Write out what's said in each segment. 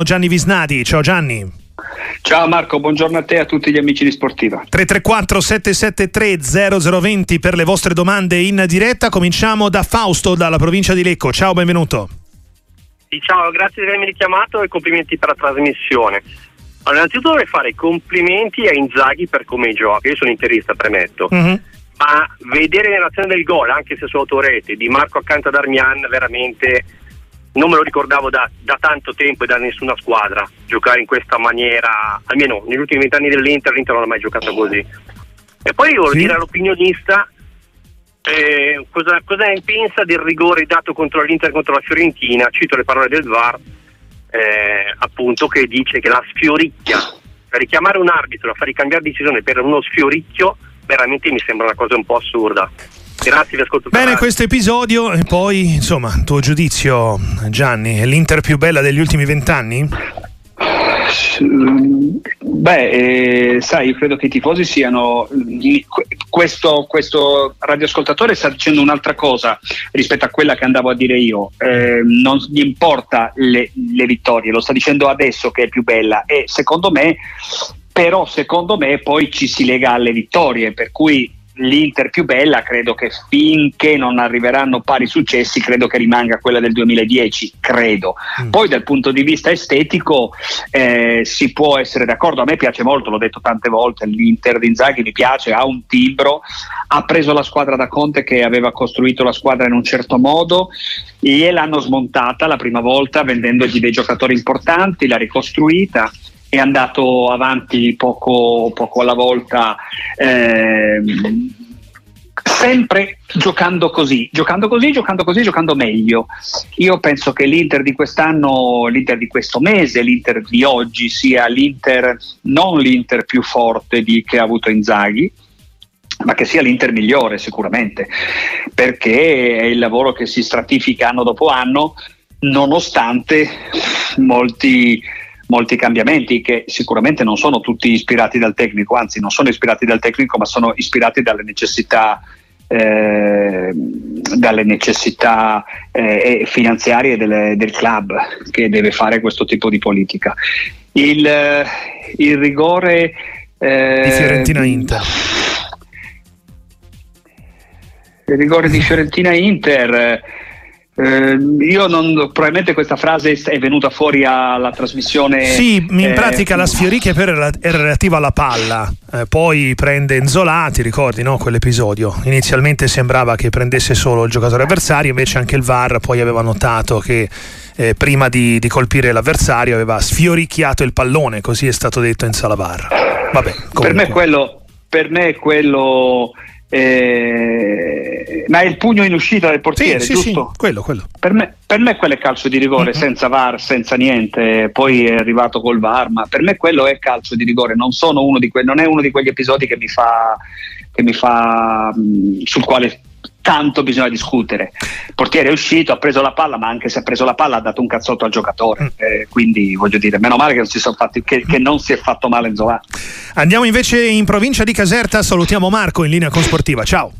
Gianni Visnati, ciao Gianni. Ciao Marco, buongiorno a te e a tutti gli amici di Sportiva. 334 773 0020 per le vostre domande in diretta. Cominciamo da Fausto dalla provincia di Lecco. Ciao, benvenuto. Sì, ciao, grazie di avermi richiamato e complimenti per la trasmissione. Allora, innanzitutto vorrei fare i complimenti a Inzaghi per come gioca. Io sono interista, premetto. Mm-hmm. Ma vedere l'azione del gol, anche se su autorete, di Marco accanto ad Armian, veramente non me lo ricordavo da, da, tanto tempo e da nessuna squadra giocare in questa maniera, almeno negli ultimi vent'anni dell'Inter, l'Inter non ha mai giocato così. E poi volevo sì. dire all'opinionista eh, cosa, cosa ne pensa del rigore dato contro l'Inter contro la Fiorentina, cito le parole del VAR, eh, appunto che dice che la sfioricchia, per richiamare un arbitro a far cambiare decisione per uno sfioricchio, veramente mi sembra una cosa un po' assurda. Grazie, vi ascolto. Bene, questo episodio e poi, insomma, tuo giudizio, Gianni, è l'Inter più bella degli ultimi vent'anni? Beh, eh, sai, io credo che i tifosi siano. Questo, questo radioascoltatore sta dicendo un'altra cosa rispetto a quella che andavo a dire io. Eh, non gli importa le, le vittorie, lo sta dicendo adesso che è più bella e secondo me però secondo me poi ci si lega alle vittorie, per cui l'Inter più bella, credo che finché non arriveranno pari successi, credo che rimanga quella del 2010, credo. Mm. Poi dal punto di vista estetico eh, si può essere d'accordo, a me piace molto, l'ho detto tante volte, l'Inter di Inzaghi mi piace, ha un timbro, ha preso la squadra da Conte che aveva costruito la squadra in un certo modo e l'hanno smontata la prima volta vendendogli dei giocatori importanti, l'ha ricostruita è andato avanti poco, poco alla volta. Eh, sempre giocando così, giocando così, giocando così, giocando meglio. Io penso che l'Inter di quest'anno, l'Inter di questo mese, l'Inter di oggi sia l'Inter, non l'Inter più forte di, che ha avuto Inzaghi, ma che sia l'Inter migliore sicuramente, perché è il lavoro che si stratifica anno dopo anno, nonostante molti molti cambiamenti che sicuramente non sono tutti ispirati dal tecnico, anzi non sono ispirati dal tecnico ma sono ispirati dalle necessità, eh, dalle necessità eh, finanziarie del, del, club che deve fare questo tipo di politica. Il, il rigore eh, di Fiorentina Inter. Il rigore di Fiorentina Inter eh, io non, probabilmente questa frase è venuta fuori alla trasmissione. Sì, in eh, pratica la sfioricchia era relativa alla palla, eh, poi prende Enzola, ti ricordi no, quell'episodio? Inizialmente sembrava che prendesse solo il giocatore avversario, invece anche il VAR poi aveva notato che eh, prima di, di, colpire l'avversario aveva sfioricchiato il pallone, così è stato detto in sala VAR. Vabbè, per me quello, per me quello eh, ma è il pugno in uscita del portiere, sì, giusto? Sì, quello, quello. Per, me, per me quello è calcio di rigore, mm-hmm. senza VAR, senza niente, poi è arrivato col VAR, ma per me quello è calcio di rigore, non, que- non è uno di quegli episodi che mi fa, che mi fa mh, sul quale tanto bisogna discutere. Il portiere è uscito, ha preso la palla, ma anche se ha preso la palla ha dato un cazzotto al giocatore. Mm. Eh, quindi voglio dire, meno male che non, si, fatti, che, che non si è fatto male Zola. Andiamo invece in provincia di Caserta, salutiamo Marco in linea con Sportiva. Ciao.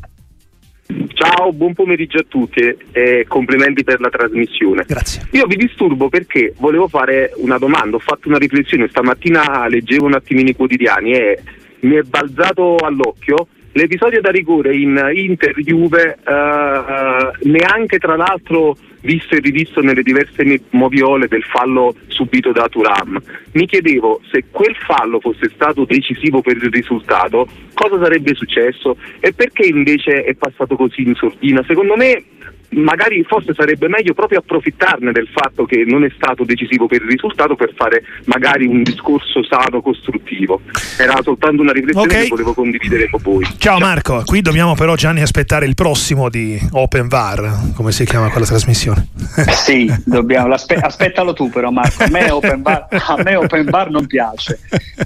Ciao, buon pomeriggio a tutti e complimenti per la trasmissione. Grazie. Io vi disturbo perché volevo fare una domanda, ho fatto una riflessione, stamattina leggevo un attimino i quotidiani e mi è balzato all'occhio l'episodio da rigore in Inter-Juve uh, neanche tra l'altro visto e rivisto nelle diverse moviole del fallo subito da Turam. Mi chiedevo se quel fallo fosse stato decisivo per il risultato, cosa sarebbe successo e perché invece è passato così in sordina. Secondo me magari forse sarebbe meglio proprio approfittarne del fatto che non è stato decisivo per il risultato per fare magari un discorso sano, costruttivo. Era soltanto una riflessione okay. che volevo condividere con voi. Ciao Marco, qui dobbiamo però Gianni aspettare il prossimo di Open VAR, come si chiama quella trasmissione. sì, dobbiamo, aspettalo tu però Marco, a me, Open VAR, a me Open VAR non piace,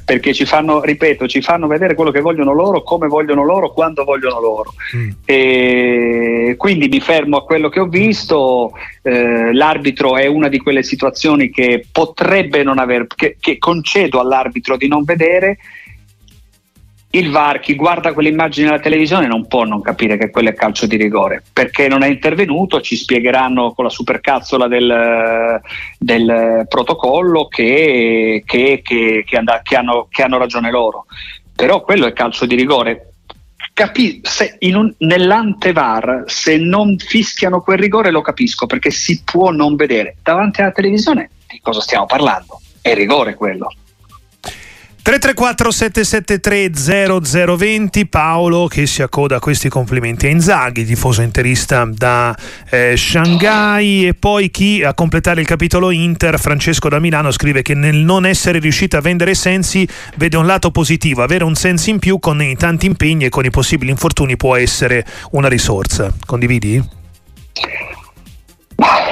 perché ci fanno, ripeto, ci fanno vedere quello che vogliono loro, come vogliono loro, quando vogliono loro. Mm. E quindi mi fermo a quello che ho visto, eh, l'arbitro è una di quelle situazioni che potrebbe non aver, che, che concedo all'arbitro di non vedere il VAR, chi guarda quell'immagine alla televisione non può non capire che quello è calcio di rigore, perché non è intervenuto, ci spiegheranno con la supercazzola del, del protocollo che, che, che, and- hanno, che, hanno, ragione loro. Però quello è calcio di rigore. Capi- se un, nell'antevar, se non fischiano quel rigore lo capisco, perché si può non vedere. Davanti alla televisione di cosa stiamo parlando? È rigore quello. 334 773 0020 Paolo che si accoda a questi complimenti a Inzaghi, tifoso interista da eh, Shanghai e poi chi a completare il capitolo Inter, Francesco da Milano scrive che nel non essere riuscito a vendere Sensi vede un lato positivo, avere un Sensi in più con i tanti impegni e con i possibili infortuni può essere una risorsa. Condividi?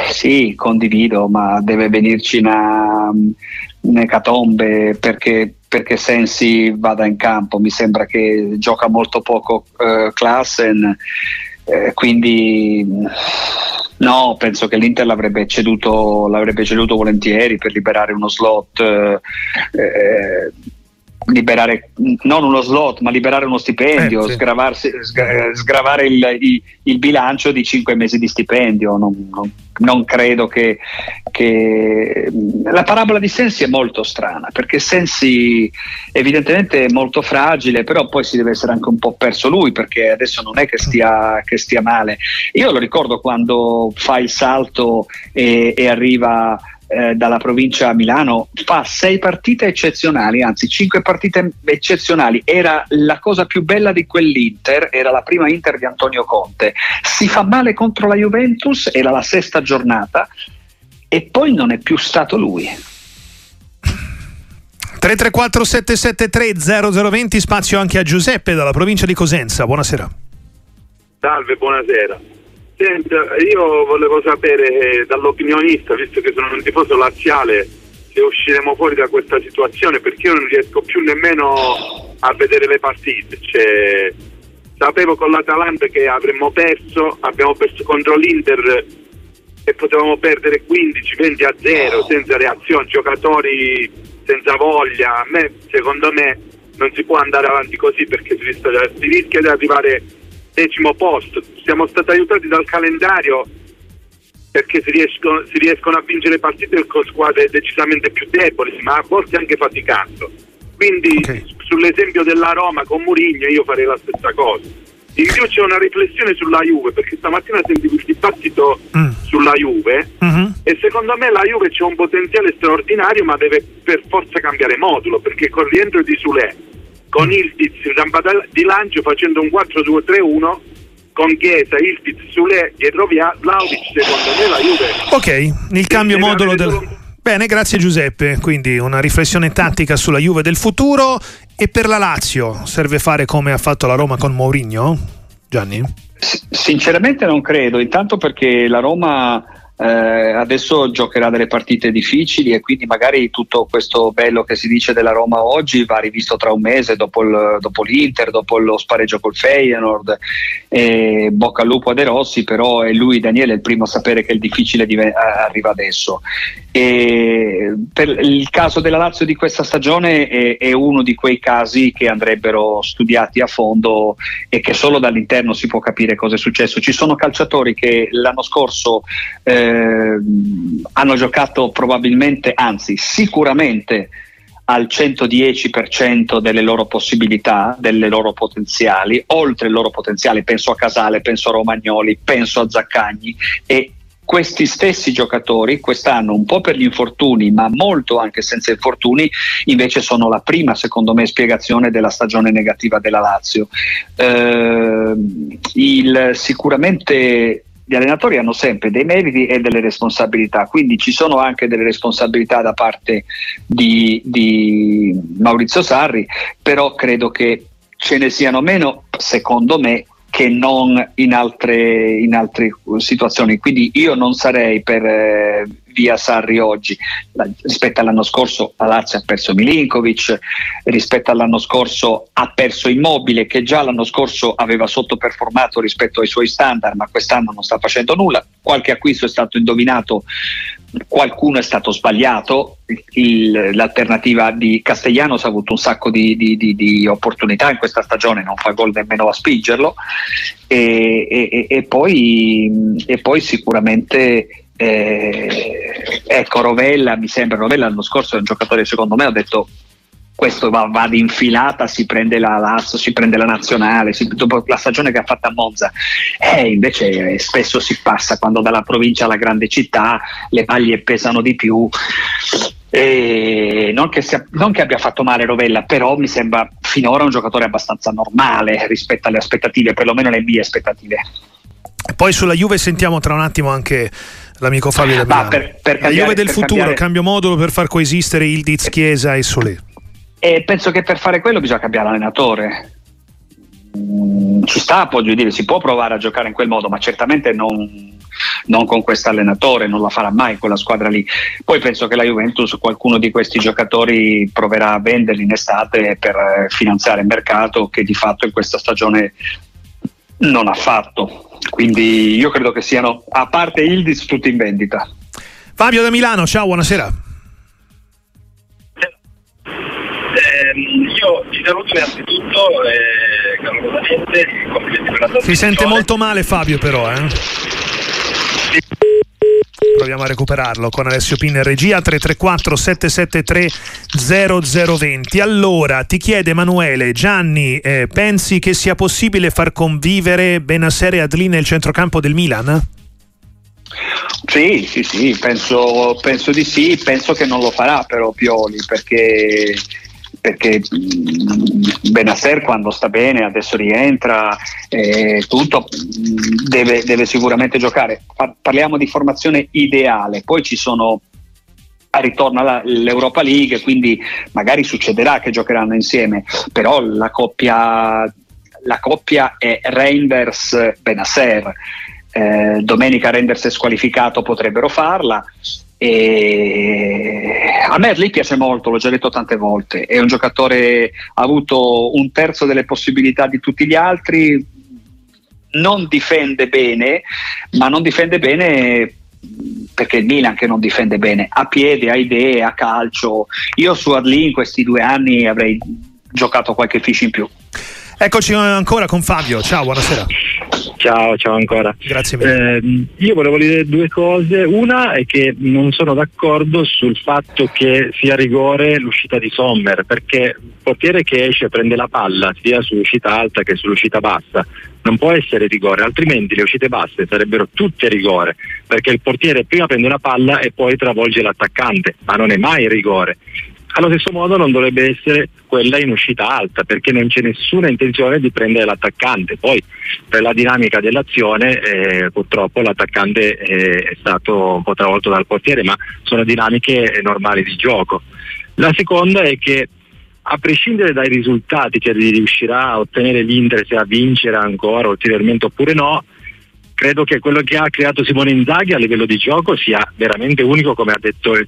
Sì, condivido, ma deve venirci una, un'ecatombe perché perché Sensi vada in campo. Mi sembra che gioca molto poco eh, Klassen, eh, quindi no, penso che l'Inter l'avrebbe ceduto, l'avrebbe ceduto volentieri per liberare uno slot. Eh, eh liberare non uno slot ma liberare uno stipendio, eh, sì. sgravare il, il, il, bilancio di cinque mesi di stipendio. Non, non, non credo che, che, la parabola di Sensi è molto strana perché Sensi evidentemente è molto fragile, però poi si deve essere anche un po' perso lui perché adesso non è che stia, che stia male. Io lo ricordo quando fa il salto e, e arriva eh, dalla provincia a Milano fa sei partite eccezionali, anzi cinque partite eccezionali. Era la cosa più bella di quell'Inter, era la prima Inter di Antonio Conte. Si fa male contro la Juventus, era la sesta giornata e poi non è più stato lui. 334 773 0020 spazio anche a Giuseppe dalla provincia di Cosenza. Buonasera. Salve, buonasera. Senta, io volevo sapere eh, dall'opinionista, visto che sono un tifoso laziale, se usciremo fuori da questa situazione, perché io non riesco più nemmeno a vedere le partite. Cioè, sapevo con l'Atalanta che avremmo perso, abbiamo perso contro l'Inter e potevamo perdere 15-20 a 0 senza reazione, giocatori senza voglia. A me, secondo me, non si può andare avanti così perché si rischia, si rischia di arrivare decimo posto. Siamo stati aiutati dal calendario perché si riescono, si riescono a vincere partite con squadre decisamente più deboli, ma a volte anche faticando. Quindi okay. sull'esempio della Roma con Murigno io farei la stessa cosa. In più c'è una riflessione sulla Juve, perché stamattina sentivo il dibattito mm. sulla Juve mm-hmm. e secondo me la Juve c'è un potenziale straordinario ma deve per forza cambiare modulo, perché con il rientro di Sule con Iltiz di lancio facendo un 4-2-3-1 con Chiesa, Iltiz, Sule dietro via Vlaovic secondo me la Juve ok, il cambio modulo del... Solo... Bene, grazie Giuseppe. Quindi una riflessione tattica sulla Juve del futuro e per la Lazio serve fare come ha fatto la Roma con Mourinho? Gianni? S- sinceramente non credo, intanto perché la Roma eh, adesso giocherà delle partite difficili e quindi magari tutto questo bello che si dice della Roma oggi va rivisto tra un mese dopo, il, dopo l'Inter, dopo lo spareggio col Feyenoord. E bocca al lupo a De Rossi però è lui Daniele il primo a sapere che il difficile div- arriva adesso e per il caso della Lazio di questa stagione è, è, uno di quei casi che andrebbero studiati a fondo e che solo dall'interno si può capire cosa è successo. Ci sono calciatori che l'anno scorso eh, hanno giocato probabilmente, anzi sicuramente al 110% delle loro possibilità, delle loro potenziali, oltre il loro potenziale, penso a Casale, penso a Romagnoli, penso a Zaccagni e questi stessi giocatori quest'anno un po' per gli infortuni ma molto anche senza infortuni invece sono la prima secondo me spiegazione della stagione negativa della Lazio. Eh, il, sicuramente gli allenatori hanno sempre dei meriti e delle responsabilità, quindi ci sono anche delle responsabilità da parte di, di Maurizio Sarri, però credo che ce ne siano meno, secondo me, che non in altre, in altre situazioni. Quindi io non sarei per eh, via Sarri oggi. La, rispetto all'anno scorso la Lazio ha perso Milinkovic, rispetto all'anno scorso ha perso Immobile che già l'anno scorso aveva sottoperformato rispetto ai suoi standard, ma quest'anno non sta facendo nulla. Qualche acquisto è stato indovinato qualcuno è stato sbagliato, il, l'alternativa di Castellanos ha avuto un sacco di, di, di, di, opportunità in questa stagione, non fa gol nemmeno a spingerlo e, e, e, poi, e poi, sicuramente eh, ecco Rovella, mi sembra Rovella l'anno scorso è un giocatore secondo me, ho detto questo va, va infilata, si prende la Lazio, si prende la nazionale, si, dopo la stagione che ha fatto a Monza. E eh, invece eh, spesso si passa quando dalla provincia alla grande città le maglie pesano di più. Non che, sia, non, che abbia fatto male Rovella, però mi sembra finora un giocatore abbastanza normale rispetto alle aspettative, perlomeno le mie aspettative. Poi sulla Juve sentiamo tra un attimo anche l'amico Fabio da Milano. Per, per cambiare, la Juve del futuro, cambiare... cambio modulo per far coesistere Ildiz, Chiesa e Solé. E penso che per fare quello bisogna cambiare allenatore. Ci sta, voglio dire, si può provare a giocare in quel modo, ma certamente non, non con questo allenatore, non la farà mai quella squadra lì. Poi penso che la Juventus qualcuno di questi giocatori proverà a venderli in estate per eh, finanziare il mercato che di fatto in questa stagione non ha fatto. Quindi io credo che siano, a parte Ildis, tutti in vendita. Fabio da Milano, ciao, buonasera. Io ci saluto innanzitutto eh, calorosamente, complimenti per la Si sente molto male Fabio però, eh? Proviamo a recuperarlo con Alessio Pin in regia 334 773 0020. Allora, ti chiede Emanuele, Gianni, eh, pensi che sia possibile far convivere Benasser e Adli nel centrocampo del Milan? Sì, sì, sì, penso, penso, di sì, penso che non lo farà però Pioli perché perché Benasser quando sta bene adesso rientra eh, tutto deve, deve, sicuramente giocare. Parliamo di formazione ideale poi ci sono ritorna l'Europa League quindi magari succederà che giocheranno insieme però la coppia, la coppia è Reinders Benasser eh, domenica Reinders è squalificato potrebbero farla e a me lì piace molto, l'ho già detto tante volte, è un giocatore, ha avuto un terzo delle possibilità di tutti gli altri, non difende bene, ma non difende bene perché il Milan che non difende bene, a piede, ha idee, a calcio. Io su Adli in questi due anni avrei giocato qualche fish in più. Eccoci ancora con Fabio, ciao, buonasera. Ciao, ciao ancora. Grazie mille. Eh, io volevo dire due cose. Una è che non sono d'accordo sul fatto che sia rigore l'uscita di Sommer, perché il portiere che esce prende la palla sia sull'uscita alta che sull'uscita bassa. Non può essere rigore, altrimenti le uscite basse sarebbero tutte rigore, perché il portiere prima prende una palla e poi travolge l'attaccante, ma non è mai rigore. Allo stesso modo non dovrebbe essere quella in uscita alta perché non c'è nessuna intenzione di prendere l'attaccante. Poi per la dinamica dell'azione eh, purtroppo l'attaccante eh, è stato un po' travolto dal portiere, ma sono dinamiche normali di gioco. La seconda è che a prescindere dai risultati che riuscirà a ottenere l'Inter se a vincere ancora ulteriormente oppure no, credo che quello che ha creato Simone Inzaghi a livello di gioco sia veramente unico, come ha detto eh,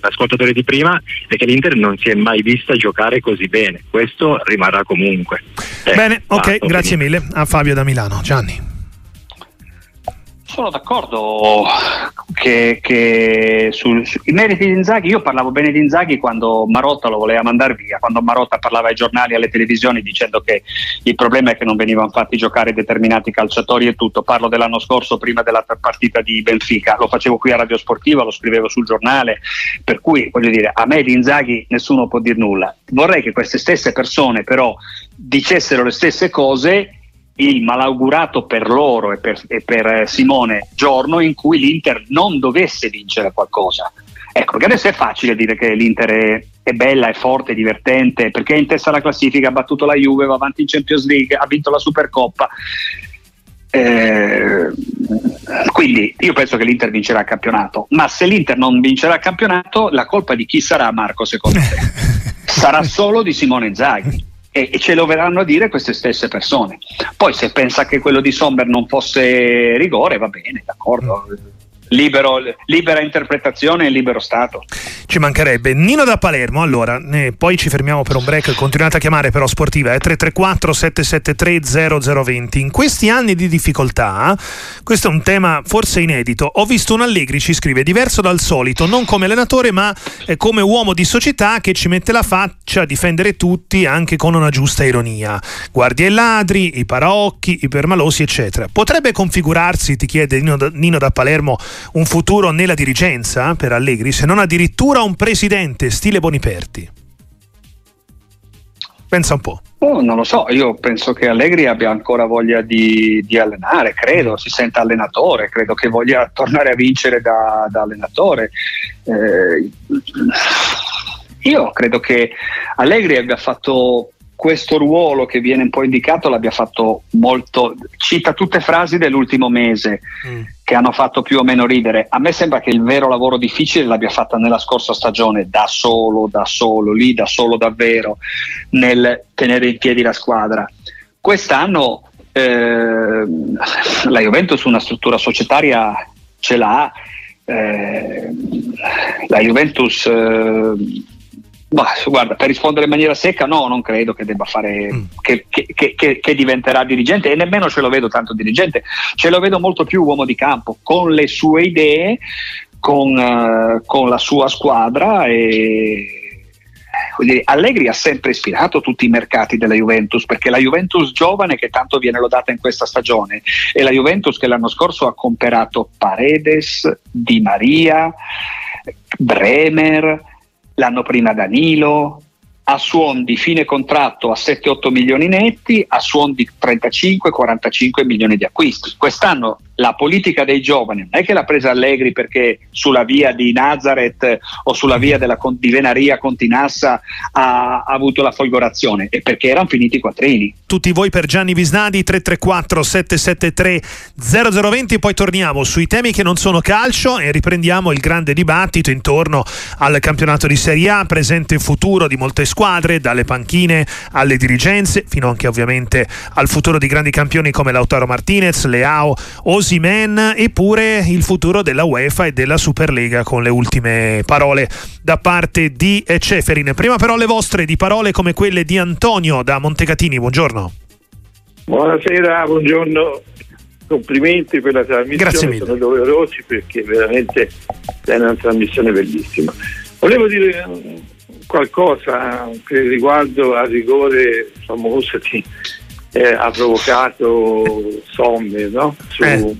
l'ascoltatore di prima, e che l'Inter non si è mai vista giocare così bene. Questo rimarrà comunque. Eh, Bene, ok, grazie finito. mille a Fabio da Milano. Gianni. Sono d'accordo che, che sui su, meriti di Inzaghi, io parlavo bene di Inzaghi quando Marotta lo voleva mandare via, quando Marotta parlava ai giornali e alle televisioni dicendo che il problema è che non venivano fatti giocare determinati calciatori e tutto. Parlo dell'anno scorso prima della partita di Benfica, lo facevo qui a Radio Sportiva, lo scrivevo sul giornale, per cui voglio dire, a me di Inzaghi nessuno può dire nulla. Vorrei che queste stesse persone però dicessero le stesse cose il malaugurato per loro e per, e per, eh, Simone giorno in cui l'Inter non dovesse vincere qualcosa. Ecco, che adesso è facile dire che l'Inter è, è bella, è forte, è divertente, perché è in testa alla classifica, ha battuto la Juve, va avanti in Champions League, ha vinto la Supercoppa. Eh, quindi io penso che l'Inter vincerà il campionato, ma se l'Inter non vincerà il campionato, la colpa di chi sarà Marco secondo te? sarà solo di Simone Zaghi e, ce lo verranno a dire queste stesse persone. Poi se pensa che quello di Sommer non fosse rigore, va bene, d'accordo. Libero, libera interpretazione e libero stato. Ci mancherebbe. Nino da Palermo, allora, eh, poi ci fermiamo per un break, continuate a chiamare però sportiva, è eh, 334 773 0020. In questi anni di difficoltà, questo è un tema forse inedito, ho visto un Allegri, ci scrive, diverso dal solito, non come allenatore ma come uomo di società che ci mette la faccia a difendere tutti anche con una giusta ironia. Guardia i ladri, i parocchi, i permalosi, eccetera. Potrebbe configurarsi, ti chiede Nino da, Nino da Palermo, un futuro nella dirigenza per Allegri, se non addirittura un presidente stile Boniperti? Pensa un po'. Oh, non lo so, io penso che Allegri abbia ancora voglia di, di, allenare, credo, si senta allenatore, credo che voglia tornare a vincere da, da allenatore. Eh, io credo che Allegri abbia fatto questo ruolo che viene un po' indicato l'abbia fatto molto, cita tutte frasi dell'ultimo mese mm. che hanno fatto più o meno ridere. A me sembra che il vero lavoro difficile l'abbia fatta nella scorsa stagione, da solo, da solo, lì da solo davvero, nel tenere in piedi la squadra. Quest'anno eh, la Juventus una struttura societaria ce l'ha, eh, la Juventus... Eh, Bah, guarda, per rispondere in maniera secca, no, non credo che debba fare, mm. che, che, che, che, diventerà dirigente e nemmeno ce lo vedo tanto dirigente, ce lo vedo molto più uomo di campo, con le sue idee, con, uh, con la sua squadra e dire, Allegri ha sempre ispirato tutti i mercati della Juventus perché la Juventus giovane che tanto viene lodata in questa stagione e la Juventus che l'anno scorso ha comperato Paredes, Di Maria, Bremer, l'anno prima Danilo, a suon di fine contratto a 7-8 milioni netti, a suon di 35-45 milioni di acquisti. Quest'anno la politica dei giovani non è che l'ha presa Allegri perché sulla via di Nazareth o sulla via della, di Venaria Continassa ha, ha avuto la folgorazione, è perché erano finiti i quattrini. Tutti voi per Gianni Visnadi 334 773 0020, poi torniamo sui temi che non sono calcio e riprendiamo il grande dibattito intorno al campionato di Serie A, presente e futuro di molte squadre, dalle panchine alle dirigenze, fino anche ovviamente al futuro di grandi campioni come Lautaro Martinez, Leao, Osi Osimen eppure il futuro della UEFA e della Superlega con le ultime parole da parte di Ceferin. Prima però le vostre di parole come quelle di Antonio da Montecatini, buongiorno. Buonasera, buongiorno, complimenti per la trasmissione, Grazie mille. sono doverosi perché veramente è una trasmissione bellissima. Volevo dire qualcosa che riguardo al rigore famoso di eh, ha provocato somme no? su, eh.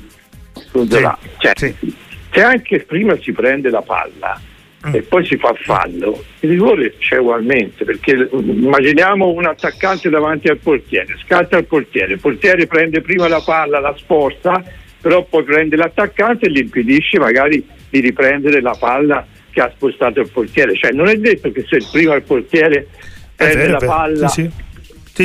su sì. Cioè, sì. se anche prima si prende la palla mm. e poi si fa fallo, il rigore c'è ugualmente, perché immaginiamo un attaccante davanti al portiere, scatta il portiere, il portiere prende prima la palla, la sposta, però poi prende l'attaccante e gli impedisce magari di riprendere la palla che ha spostato il portiere. Cioè non è detto che se prima il portiere prende vero, la palla... Sì,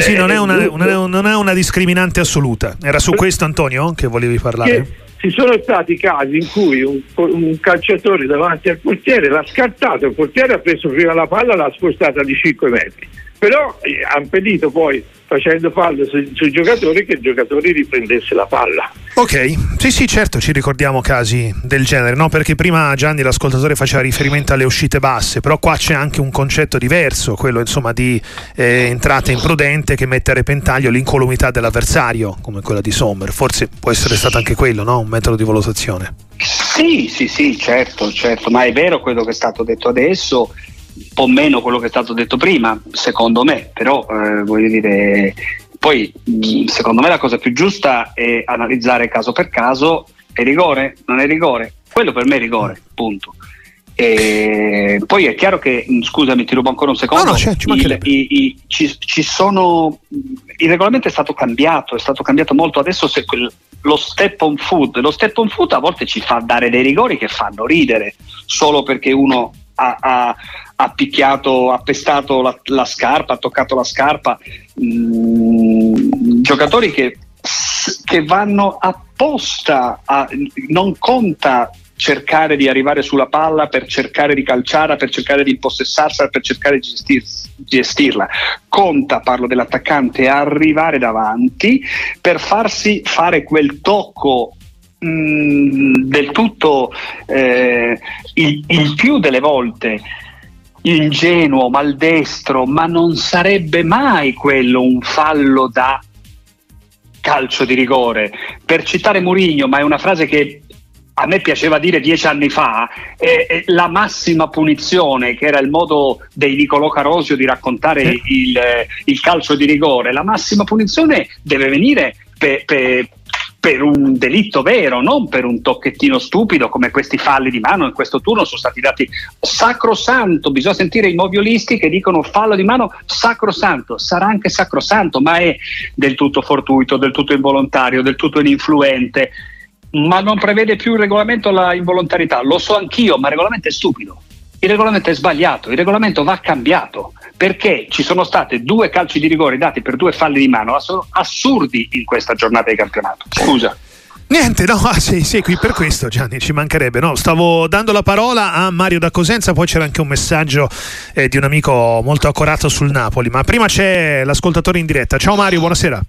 sì, sì, non è, una, una, non è una discriminante assoluta. Era su questo, Antonio, che volevi parlare? Ci sono stati casi in cui un, un, calciatore davanti al portiere l'ha scartato, il portiere ha preso prima la palla e l'ha spostata di 5 metri. Però eh, ha impedito poi facendo fallo sui, sui giocatori che il giocatore riprendesse la palla. Ok, sì sì certo ci ricordiamo casi del genere, no? perché prima Gianni l'ascoltatore faceva riferimento alle uscite basse, però qua c'è anche un concetto diverso, quello insomma di eh, entrata imprudente che mette a repentaglio l'incolumità dell'avversario, come quella di Sommer, forse può essere stato anche quello, no? un metodo di valutazione. Sì, sì, sì, certo, certo, ma è vero quello che è stato detto adesso un po' meno quello che è stato detto prima, secondo me, però eh, voglio dire, poi secondo me la cosa più giusta è analizzare caso per caso, è rigore, non è rigore, quello per me è rigore, punto. E poi è chiaro che, scusami, ti rubo ancora un secondo. No, no, cioè, ci, il, i, i, ci, ci, sono, il regolamento è stato cambiato, è stato cambiato molto. Adesso se, lo step on food, lo step on food a volte ci fa dare dei rigori che fanno ridere solo perché uno ha, ha, ha picchiato, ha pestato la, la, scarpa, ha toccato la scarpa. Mm, giocatori che, che vanno apposta, a, non conta cercare di arrivare sulla palla per cercare di calciare, per cercare di impossessarsela, per cercare di gestir, gestirla. Conta, parlo dell'attaccante, arrivare davanti per farsi fare quel tocco mm, del tutto eh, il, il più delle volte ingenuo, maldestro, ma non sarebbe mai quello un fallo da calcio di rigore. Per citare Murigno, ma è una frase che a me piaceva dire dieci anni fa, eh, la massima punizione, che era il modo dei Niccolò Carosio di raccontare il, il, calcio di rigore, la massima punizione deve venire per, per, per un delitto vero, non per un tocchettino stupido come questi falli di mano in questo turno sono stati dati sacrosanto, bisogna sentire i moviolisti che dicono fallo di mano sacrosanto, sarà anche sacrosanto, ma è del tutto fortuito, del tutto involontario, del tutto ininfluente, ma non prevede più il regolamento la involontarietà, lo so anch'io, ma il regolamento è stupido. Il regolamento è sbagliato, il regolamento va cambiato perché ci sono state due calci di rigore dati per due falli di mano assurdi in questa giornata di campionato. Scusa. Niente, no, ah, sì, sì, qui per questo Gianni, ci mancherebbe. No, stavo dando la parola a Mario da Cosenza, poi c'era anche un messaggio eh, di un amico molto accorato sul Napoli, ma prima c'è l'ascoltatore in diretta. Ciao Mario, buonasera.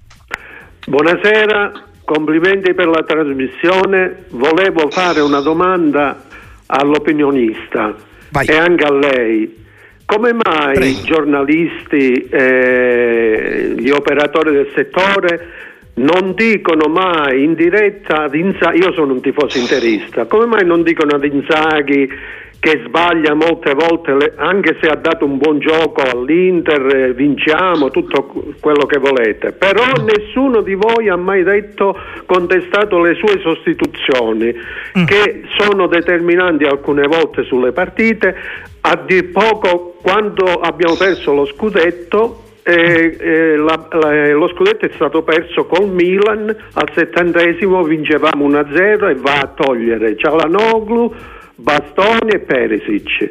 Buonasera, complimenti per la trasmissione. Volevo fare una domanda all'opinionista Vai. e anche a lei. Come mai i giornalisti, eh, gli operatori del settore non dicono mai in diretta ad Inzaghi, io sono un tifoso interista, come mai non dicono ad Inzaghi che sbaglia molte volte, anche se ha dato un buon gioco all'Inter, eh, vinciamo, tutto quello che volete. Però nessuno di voi ha mai detto, contestato le sue sostituzioni, mm. che sono determinanti alcune volte sulle partite. A dir poco, quando abbiamo perso lo scudetto, eh, eh, la, la, lo scudetto è stato perso col Milan al settantesimo vincevamo 1-0 e va a togliere Cialanoglu Bastoni e Perisic.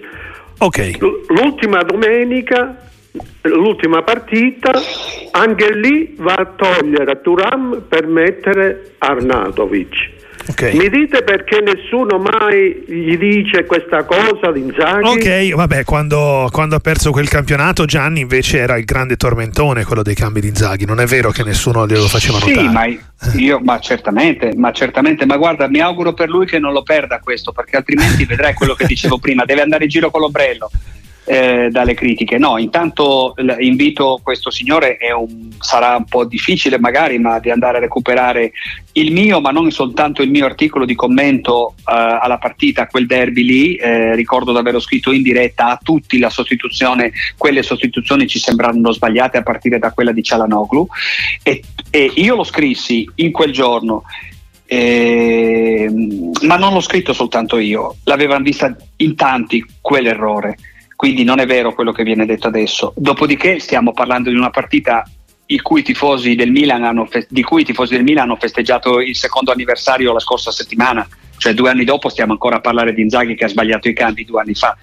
Okay. L'ultima domenica, l'ultima partita, anche lì va a togliere Turam per mettere Arnautovic. Okay. Mi dite perché nessuno mai gli dice questa cosa di Inzaghi? Ok, vabbè, quando, quando, ha perso quel campionato Gianni invece era il grande tormentone quello dei cambi di Inzaghi, non è vero che nessuno glielo faceva notare? Sì, ma io, ma certamente, ma certamente, ma guarda, mi auguro per lui che non lo perda questo, perché altrimenti vedrai quello che dicevo prima, deve andare in giro con l'ombrello eh, dalle critiche. No, intanto invito questo signore, un, sarà un po' difficile magari, ma di andare a recuperare il mio, ma non soltanto il mio articolo di commento eh, alla partita, a quel derby lì. Eh, ricordo di averlo scritto in diretta a tutti la sostituzione, quelle sostituzioni ci sembrano sbagliate a partire da quella di Cialanoglu. E, e io lo scrissi in quel giorno. Eh, ma non l'ho scritto soltanto io, l'avevano vista in tanti quell'errore quindi non è vero quello che viene detto adesso. Dopodiché stiamo parlando di una partita cui fe- di cui i tifosi del Milan hanno festeggiato il secondo anniversario la scorsa settimana, cioè due anni dopo stiamo ancora a parlare di Inzaghi che ha sbagliato i cambi due anni fa.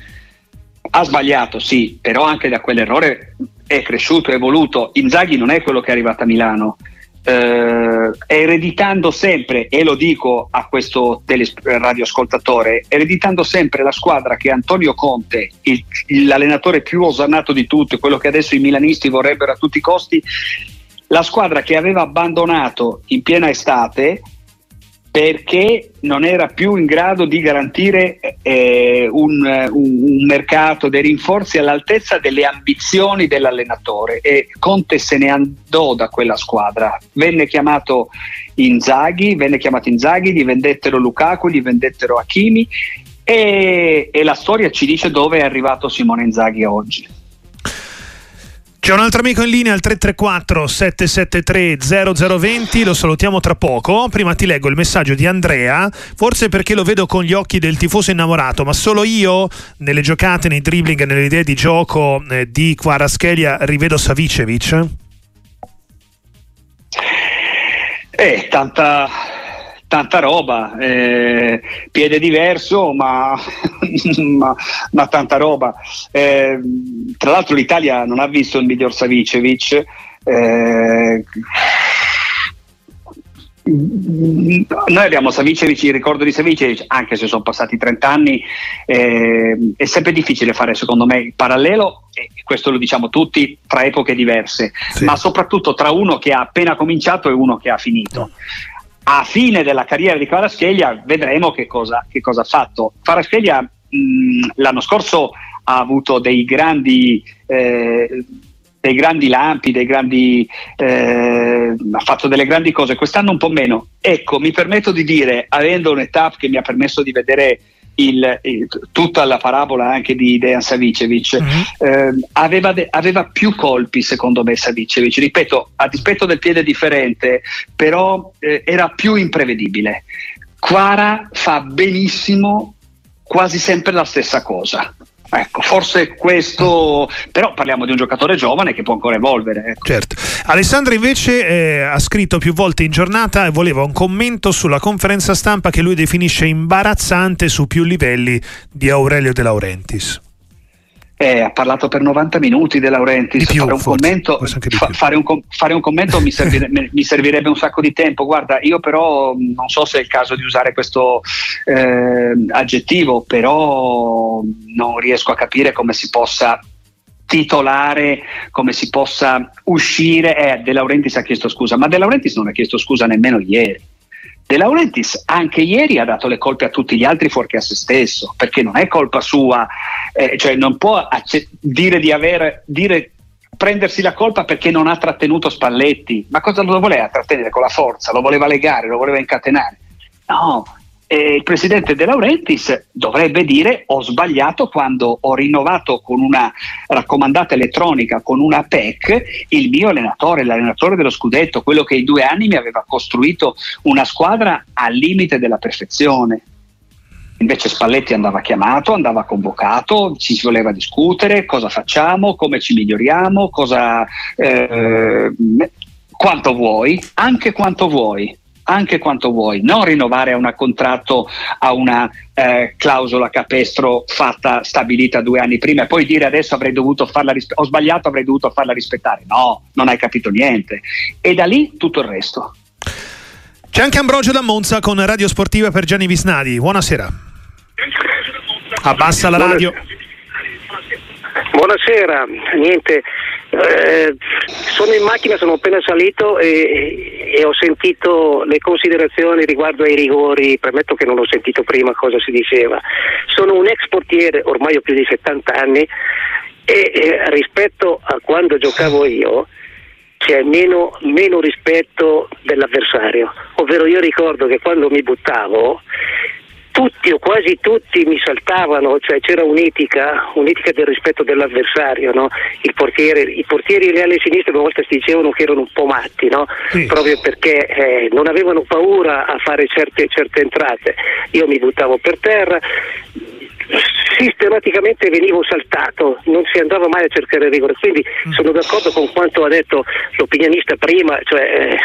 Ha sbagliato, sì, però anche da quell'errore è cresciuto, è evoluto. Inzaghi non è quello che è arrivato a Milano, eh, ereditando sempre, e lo dico a questo teles- radioascoltatore, ereditando sempre la squadra che Antonio Conte, il, l'allenatore più osannato di tutti, quello che adesso i milanisti vorrebbero a tutti i costi, la squadra che aveva abbandonato in piena estate perché non era più in grado di garantire eh, un, un, un, mercato dei rinforzi all'altezza delle ambizioni dell'allenatore e Conte se ne andò da quella squadra. Venne chiamato Inzaghi, venne chiamato Inzaghi, gli vendettero Lukaku, gli vendettero Hakimi e, e la storia ci dice dove è arrivato Simone Inzaghi oggi. C'è un altro amico in linea al 334 773 0020, lo salutiamo tra poco. Prima ti leggo il messaggio di Andrea, forse perché lo vedo con gli occhi del tifoso innamorato, ma solo io nelle giocate, nei dribbling nelle idee di gioco eh, di Quaraschelia rivedo Savicevic. Eh, tanta, tanta roba, eh, piede diverso, ma, ma, ma tanta roba. Eh, tra l'altro l'Italia non ha visto il miglior Savicevic. Eh, noi abbiamo Savicevic, il ricordo di Savicevic, anche se sono passati 30 anni, eh, è sempre difficile fare secondo me il parallelo, e questo lo diciamo tutti, tra epoche diverse, sì. ma soprattutto tra uno che ha appena cominciato e uno che ha finito. A fine della carriera di Farascheglia vedremo che cosa, che cosa ha fatto. Farascheglia mh, l'anno scorso ha avuto dei grandi, eh, dei grandi lampi, dei grandi, eh, ha fatto delle grandi cose, quest'anno un po' meno. Ecco, mi permetto di dire, avendo un'età che mi ha permesso di vedere il, il, tutta la parabola anche di Dejan Savicevic. Uh-huh. eh, aveva, de, aveva, più colpi secondo me Savicevic. Ripeto a dispetto del piede differente però eh, era più imprevedibile. Quara fa benissimo quasi sempre la stessa cosa Ecco, forse questo, però parliamo di un giocatore giovane che può ancora evolvere. Ecco. Certo. Alessandra invece eh, ha scritto più volte in giornata e voleva un commento sulla conferenza stampa che lui definisce imbarazzante su più livelli di Aurelio De Laurentiis. Eh, ha parlato per 90 minuti De Laurentiis. Più, fare, un commento, fa, fare, un, fare, un commento, mi, servire, mi, servirebbe un sacco di tempo. Guarda, io però non so se è il caso di usare questo eh, aggettivo, però non riesco a capire come si possa titolare, come si possa uscire. Eh, De Laurentiis ha chiesto scusa, ma De Laurentiis non ha chiesto scusa nemmeno ieri. De Laurentiis anche ieri ha dato le colpe a tutti gli altri fuorché a se stesso, perché non è colpa sua, eh, cioè non può acce- dire di avere, dire, prendersi la colpa perché non ha trattenuto Spalletti, ma cosa lo voleva trattenere con la forza? Lo voleva legare, lo voleva incatenare? No, e il presidente De Laurentiis dovrebbe dire ho sbagliato quando ho rinnovato con una raccomandata elettronica, con una PEC, il mio allenatore, l'allenatore dello scudetto, quello che in due anni mi aveva costruito una squadra al limite della perfezione. Invece Spalletti andava chiamato, andava convocato, ci si voleva discutere cosa facciamo, come ci miglioriamo, cosa, eh, quanto vuoi, anche quanto vuoi anche quanto vuoi, non rinnovare a un contratto a una eh, clausola capestro fatta, stabilita due anni prima e poi dire adesso avrei dovuto farla rispe- ho sbagliato, avrei dovuto farla rispettare. No, non hai capito niente. E da lì tutto il resto. C'è anche Ambrogio da Monza con Radio Sportiva per Gianni Visnadi. Buonasera. Abbassa la radio. Buonasera, niente, eh, sono in macchina, sono appena salito e, e, ho sentito le considerazioni riguardo ai rigori, premetto che non ho sentito prima cosa si diceva. Sono un ex portiere, ormai ho più di 70 anni e, e rispetto a quando giocavo io c'è meno, meno rispetto dell'avversario, ovvero io ricordo che quando mi buttavo tutti o quasi tutti mi saltavano, cioè c'era un'etica, un'etica del rispetto dell'avversario, no? portiere, I portieri e le alle sinistre una volta si dicevano che erano un po' matti, no? sì. proprio perché eh, non avevano paura a fare certe, certe entrate. Io mi buttavo per terra, sistematicamente venivo saltato, non si andava mai a cercare rigore, quindi mm. sono d'accordo con quanto ha detto l'opinionista prima, cioè eh,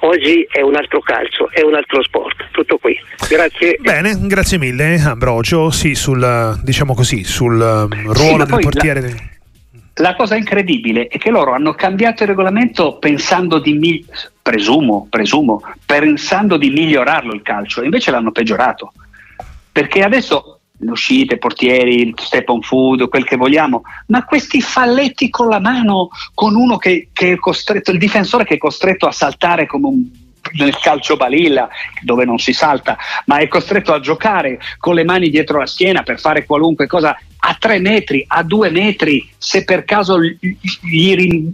oggi è un altro calcio, è un altro sport, tutto qui. Grazie. Bene, grazie mille Ambrogio, sì, sul, diciamo così, sul um, ruolo sì, del portiere. La... La cosa incredibile è che loro hanno cambiato il regolamento pensando di, mi- presumo, presumo, pensando di migliorarlo il calcio, invece l'hanno peggiorato. Perché adesso le uscite, portieri, step on food, quel che vogliamo, ma questi falletti con la mano, con uno che, che è costretto, il difensore che è costretto a saltare come un nel calcio balilla dove non si salta, ma è costretto a giocare con le mani dietro la schiena per fare qualunque cosa a tre metri, a due metri, se per caso gli rin-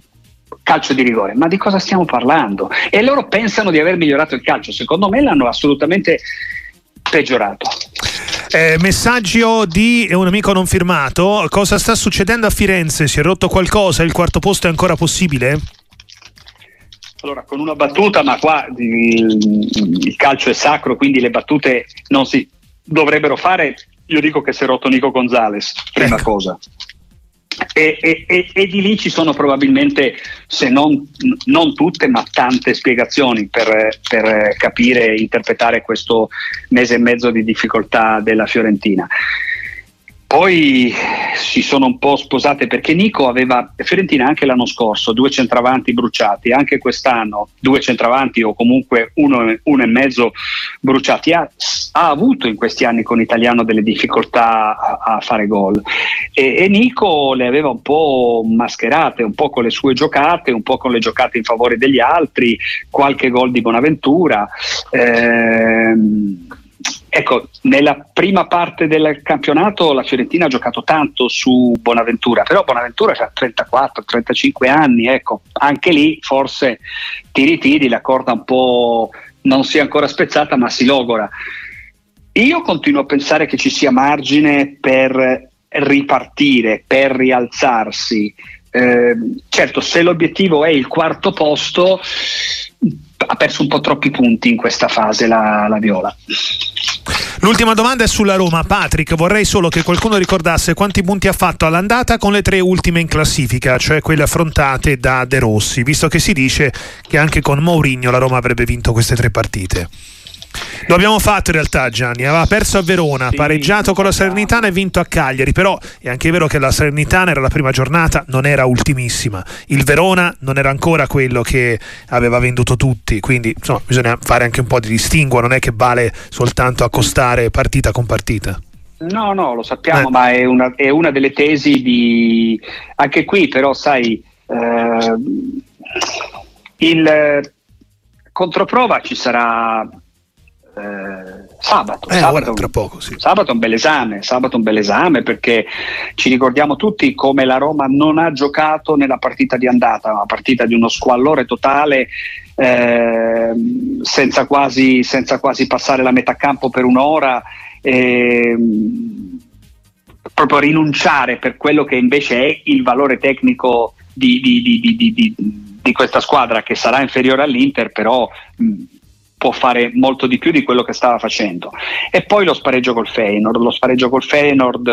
calcio di rigore. Ma di cosa stiamo parlando? E loro pensano di aver migliorato il calcio, secondo me l'hanno assolutamente peggiorato. Eh, messaggio di un amico non firmato. Cosa sta succedendo a Firenze? Si è rotto qualcosa? Il quarto posto è ancora possibile? Allora, con una battuta, ma qua il, il calcio è sacro, quindi le battute non si dovrebbero fare. Io dico che si è rotto Nico Gonzales, prima ecco. cosa. E, e, e, e, di lì ci sono probabilmente, se non, non tutte, ma tante spiegazioni per, per, capire e interpretare questo mese e mezzo di difficoltà della Fiorentina. Poi si sono un po' sposate perché Nico aveva Fiorentina anche l'anno scorso due centravanti bruciati, anche quest'anno due centravanti o comunque uno, uno e mezzo bruciati. Ha, ha, avuto in questi anni con Italiano delle difficoltà a, a fare gol e, e, Nico le aveva un po' mascherate, un po' con le sue giocate, un po' con le giocate in favore degli altri, qualche gol di Bonaventura. Ehm, Ecco, nella prima parte del campionato la Fiorentina ha giocato tanto su Bonaventura, però Bonaventura ha 34-35 anni, ecco, anche lì forse tiri tiri, la corda un po' non si è ancora spezzata ma si logora. Io continuo a pensare che ci sia margine per ripartire, per rialzarsi. Eh, certo, se l'obiettivo è il quarto posto, ha perso un po' troppi punti in questa fase la, la Viola. L'ultima domanda è sulla Roma. Patrick, vorrei solo che qualcuno ricordasse quanti punti ha fatto all'andata con le tre ultime in classifica, cioè quelle affrontate da De Rossi, visto che si dice che anche con Mourinho la Roma avrebbe vinto queste tre partite. Lo abbiamo fatto in realtà Gianni, aveva perso a Verona, sì, pareggiato con la Salernitana e vinto a Cagliari, però è anche vero che la Salernitana era la prima giornata, non era ultimissima, il Verona non era ancora quello che aveva venduto tutti, quindi insomma bisogna fare anche un po' di distinguo, non è che vale soltanto accostare partita con partita. No, no, lo sappiamo, eh. ma è una, è una, delle tesi di... anche qui però sai, eh, il controprova ci sarà eh, sabato. Eh, sabato, tra poco, sì. sabato è un bel esame, sabato un bel esame perché ci ricordiamo tutti come la Roma non ha giocato nella partita di andata, una partita di uno squallore totale eh, senza, quasi, senza, quasi, passare la metà campo per un'ora. Eh, proprio rinunciare per quello che invece è il valore tecnico di, di, di, di questa squadra che sarà inferiore all'Inter, però mh, può fare molto di più di quello che stava facendo. E poi lo spareggio col Feyenoord. Lo spareggio col Feyenoord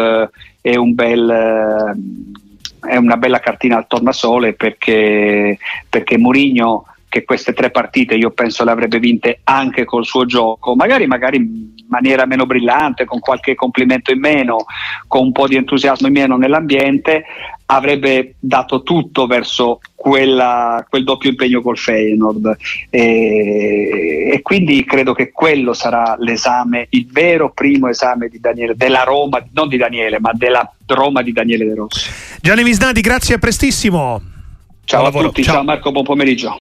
eh, è, un bel, eh, è una bella cartina al tornasole perché, perché Mourinho che queste tre partite io penso le avrebbe vinte anche col suo gioco, magari, magari maniera meno brillante, con qualche complimento in meno, con un po' di entusiasmo in meno nell'ambiente, avrebbe dato tutto verso quella, quel doppio impegno col Feyenoord e, e, quindi credo che quello sarà l'esame, il vero primo esame di Daniele, della Roma, non di Daniele, ma della Roma di Daniele De Rossi. Gianni Visnadi, grazie a prestissimo. Ciao a tutti, ciao. ciao Marco, buon pomeriggio.